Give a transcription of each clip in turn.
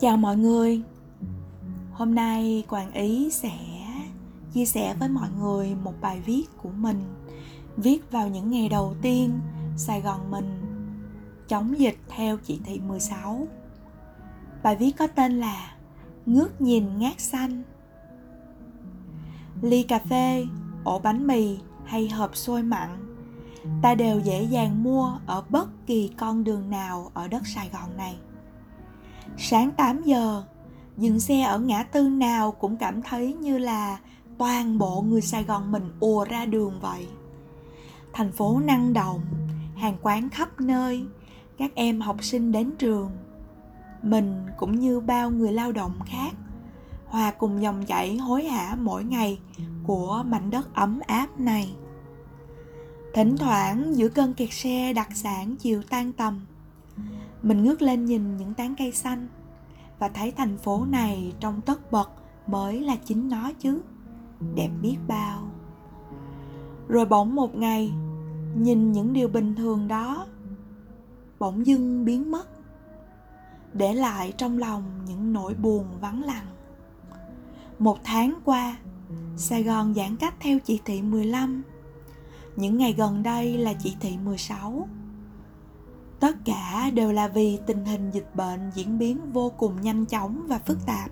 Chào mọi người. Hôm nay Quảng Ý sẽ chia sẻ với mọi người một bài viết của mình viết vào những ngày đầu tiên Sài Gòn mình chống dịch theo chỉ thị 16. Bài viết có tên là Ngước nhìn ngát xanh. Ly cà phê, ổ bánh mì hay hộp xôi mặn ta đều dễ dàng mua ở bất kỳ con đường nào ở đất Sài Gòn này. Sáng 8 giờ, dừng xe ở ngã tư nào cũng cảm thấy như là toàn bộ người Sài Gòn mình ùa ra đường vậy. Thành phố năng động, hàng quán khắp nơi, các em học sinh đến trường. Mình cũng như bao người lao động khác, hòa cùng dòng chảy hối hả mỗi ngày của mảnh đất ấm áp này. Thỉnh thoảng giữa cơn kẹt xe đặc sản chiều tan tầm, mình ngước lên nhìn những tán cây xanh. Và thấy thành phố này trong tất bật mới là chính nó chứ. Đẹp biết bao. Rồi bỗng một ngày, nhìn những điều bình thường đó, bỗng dưng biến mất. Để lại trong lòng những nỗi buồn vắng lặng. Một tháng qua, Sài Gòn giãn cách theo chỉ thị 15 Những ngày gần đây là chỉ thị 16 tất cả đều là vì tình hình dịch bệnh diễn biến vô cùng nhanh chóng và phức tạp.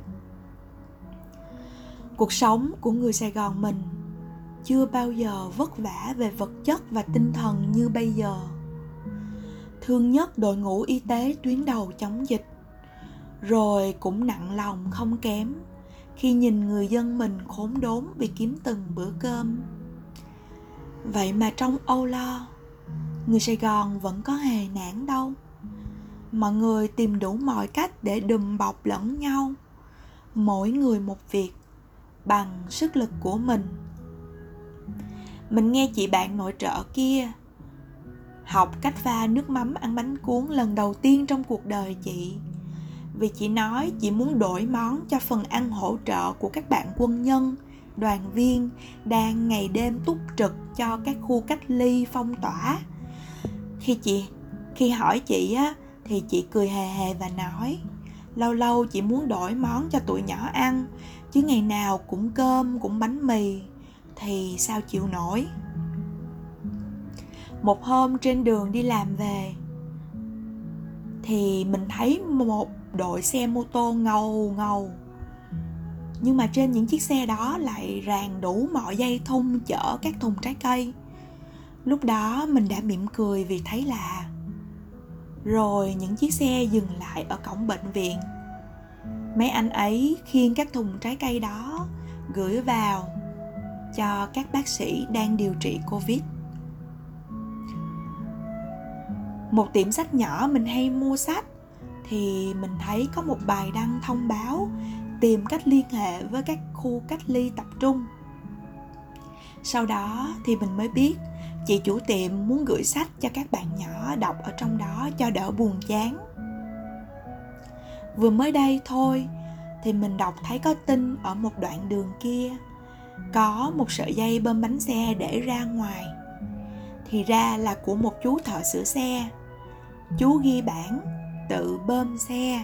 Cuộc sống của người sài gòn mình chưa bao giờ vất vả về vật chất và tinh thần như bây giờ. Thương nhất đội ngũ y tế tuyến đầu chống dịch, rồi cũng nặng lòng không kém khi nhìn người dân mình khốn đốn vì kiếm từng bữa cơm. Vậy mà trong âu lo người sài gòn vẫn có hề nản đâu. Mọi người tìm đủ mọi cách để đùm bọc lẫn nhau. Mỗi người một việc, bằng sức lực của mình. Mình nghe chị bạn nội trợ kia học cách pha nước mắm ăn bánh cuốn lần đầu tiên trong cuộc đời chị. Vì chị nói chị muốn đổi món cho phần ăn hỗ trợ của các bạn quân nhân, đoàn viên đang ngày đêm túc trực cho các khu cách ly phong tỏa khi chị, khi hỏi chị á, thì chị cười hề hề và nói, lâu lâu chị muốn đổi món cho tụi nhỏ ăn, chứ ngày nào cũng cơm, cũng bánh mì, thì sao chịu nổi? Một hôm trên đường đi làm về, thì mình thấy một đội xe mô tô ngầu ngầu, nhưng mà trên những chiếc xe đó lại ràng đủ mọi dây thun chở các thùng trái cây lúc đó mình đã mỉm cười vì thấy lạ rồi những chiếc xe dừng lại ở cổng bệnh viện. Mấy anh ấy khiêng các thùng trái cây đó gửi vào cho các bác sĩ đang điều trị covid. Một tiệm sách nhỏ mình hay mua sách thì mình thấy có một bài đăng thông báo tìm cách liên hệ với các khu cách ly tập trung. Sau đó thì mình mới biết chị chủ tiệm muốn gửi sách cho các bạn nhỏ đọc ở trong đó cho đỡ buồn chán. Vừa mới đây thôi, thì mình đọc thấy có tin ở một đoạn đường kia, có một sợi dây bơm bánh xe để ra ngoài. Thì ra là của một chú thợ sửa xe. Chú ghi bản tự bơm xe,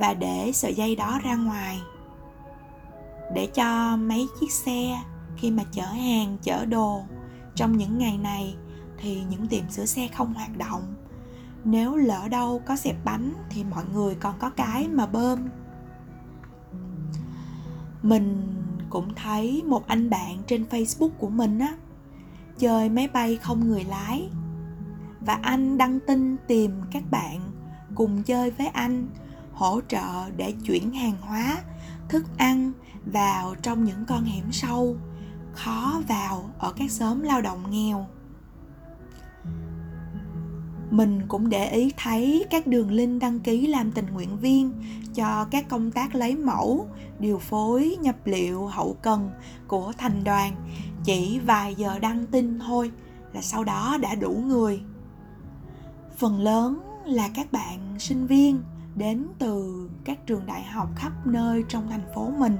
và để sợi dây đó ra ngoài. Để cho mấy chiếc xe khi mà chở hàng, chở đồ trong những ngày này, thì những tiệm sửa xe không hoạt động. Nếu lỡ đâu có xẹp bánh, thì mọi người còn có cái mà bơm. Mình cũng thấy một anh bạn trên facebook của mình á, chơi máy bay không người lái. Và anh đăng tin tìm các bạn cùng chơi với anh, hỗ trợ để chuyển hàng hóa, thức ăn vào trong những con hẻm sâu khó vào ở các xóm lao động nghèo. Mình cũng để ý thấy các đường link đăng ký làm tình nguyện viên cho các công tác lấy mẫu, điều phối, nhập liệu, hậu cần của thành đoàn. Chỉ vài giờ đăng tin thôi là sau đó đã đủ người. Phần lớn là các bạn sinh viên đến từ các trường đại học khắp nơi trong thành phố mình.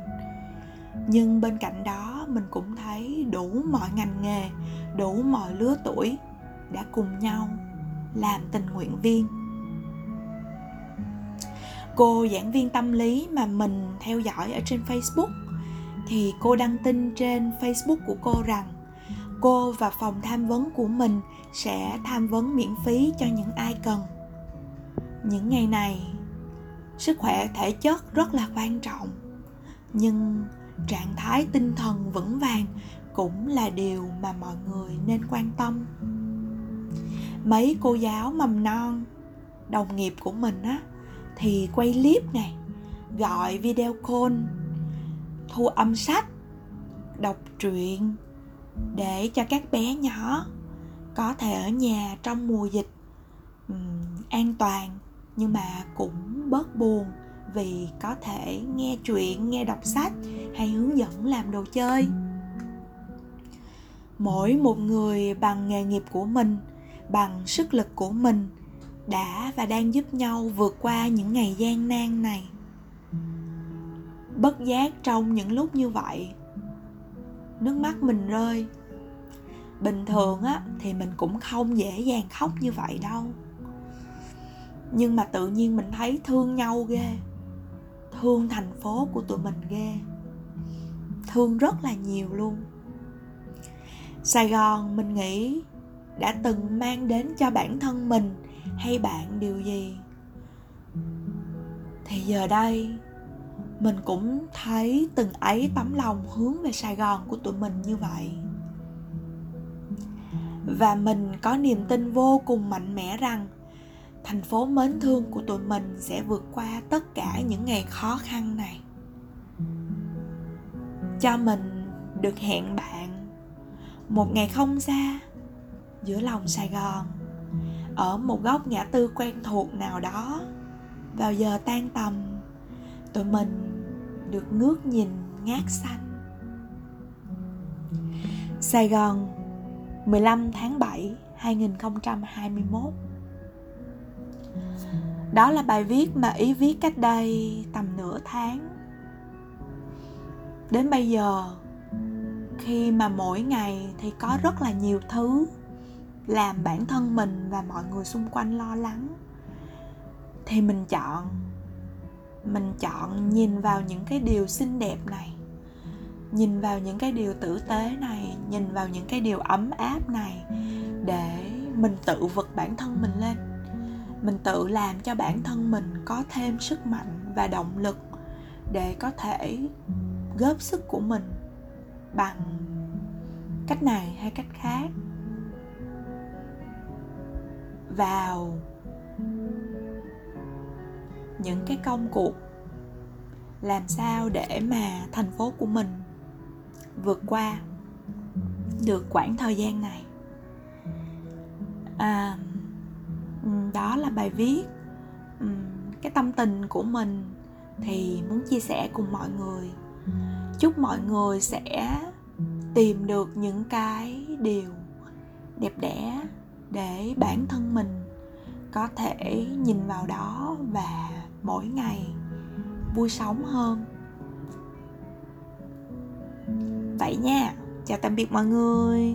Nhưng bên cạnh đó mình cũng thấy đủ mọi ngành nghề, đủ mọi lứa tuổi đã cùng nhau làm tình nguyện viên. Cô giảng viên tâm lý mà mình theo dõi ở trên facebook, thì cô đăng tin trên facebook của cô rằng cô và phòng tham vấn của mình sẽ tham vấn miễn phí cho những ai cần. Những ngày này, sức khỏe thể chất rất là quan trọng, nhưng trạng thái tinh thần vững vàng cũng là điều mà mọi người nên quan tâm. Mấy cô giáo mầm non đồng nghiệp của mình á thì quay clip này gọi video call thu âm sách đọc truyện để cho các bé nhỏ có thể ở nhà trong mùa dịch um, an toàn nhưng mà cũng bớt buồn vì có thể nghe chuyện nghe đọc sách hay hướng dẫn làm đồ chơi. Mỗi một người bằng nghề nghiệp của mình, bằng sức lực của mình đã và đang giúp nhau vượt qua những ngày gian nan này. Bất giác trong những lúc như vậy, nước mắt mình rơi. Bình thường á, thì mình cũng không dễ dàng khóc như vậy đâu. Nhưng mà tự nhiên mình thấy thương nhau ghê thương thành phố của tụi mình ghê. Thương rất là nhiều luôn. Sài gòn mình nghĩ đã từng mang đến cho bản thân mình hay bạn điều gì? Thì giờ đây, mình cũng thấy từng ấy tấm lòng hướng về sài gòn của tụi mình như vậy. Và mình có niềm tin vô cùng mạnh mẽ rằng thành phố mến thương của tụi mình sẽ vượt qua tất cả những ngày khó khăn này. Cho mình được hẹn bạn một ngày không xa giữa lòng sài gòn, ở một góc ngã tư quen thuộc nào đó. Vào giờ tan tầm, tụi mình được ngước nhìn ngát xanh. Sài Gòn 15 tháng 7 2021 đó là bài viết mà ý viết cách đây tầm nửa tháng. Đến bây giờ, khi mà mỗi ngày thì có rất là nhiều thứ làm bản thân mình và mọi người xung quanh lo lắng, thì mình chọn mình chọn nhìn vào những cái điều xinh đẹp này, nhìn vào những cái điều tử tế này, nhìn vào những cái điều ấm áp này để mình tự vực bản thân mình lên mình tự làm cho bản thân mình có thêm sức mạnh và động lực để có thể góp sức của mình bằng cách này hay cách khác. Vào những cái công cuộc làm sao để mà thành phố của mình vượt qua được quãng thời gian này. À, đó là bài viết. Cái tâm tình của mình thì muốn chia sẻ cùng mọi người. Chúc mọi người sẽ tìm được những cái điều đẹp đẽ để bản thân mình có thể nhìn vào đó và mỗi ngày vui sống hơn. Vậy nha, chào tạm biệt mọi người.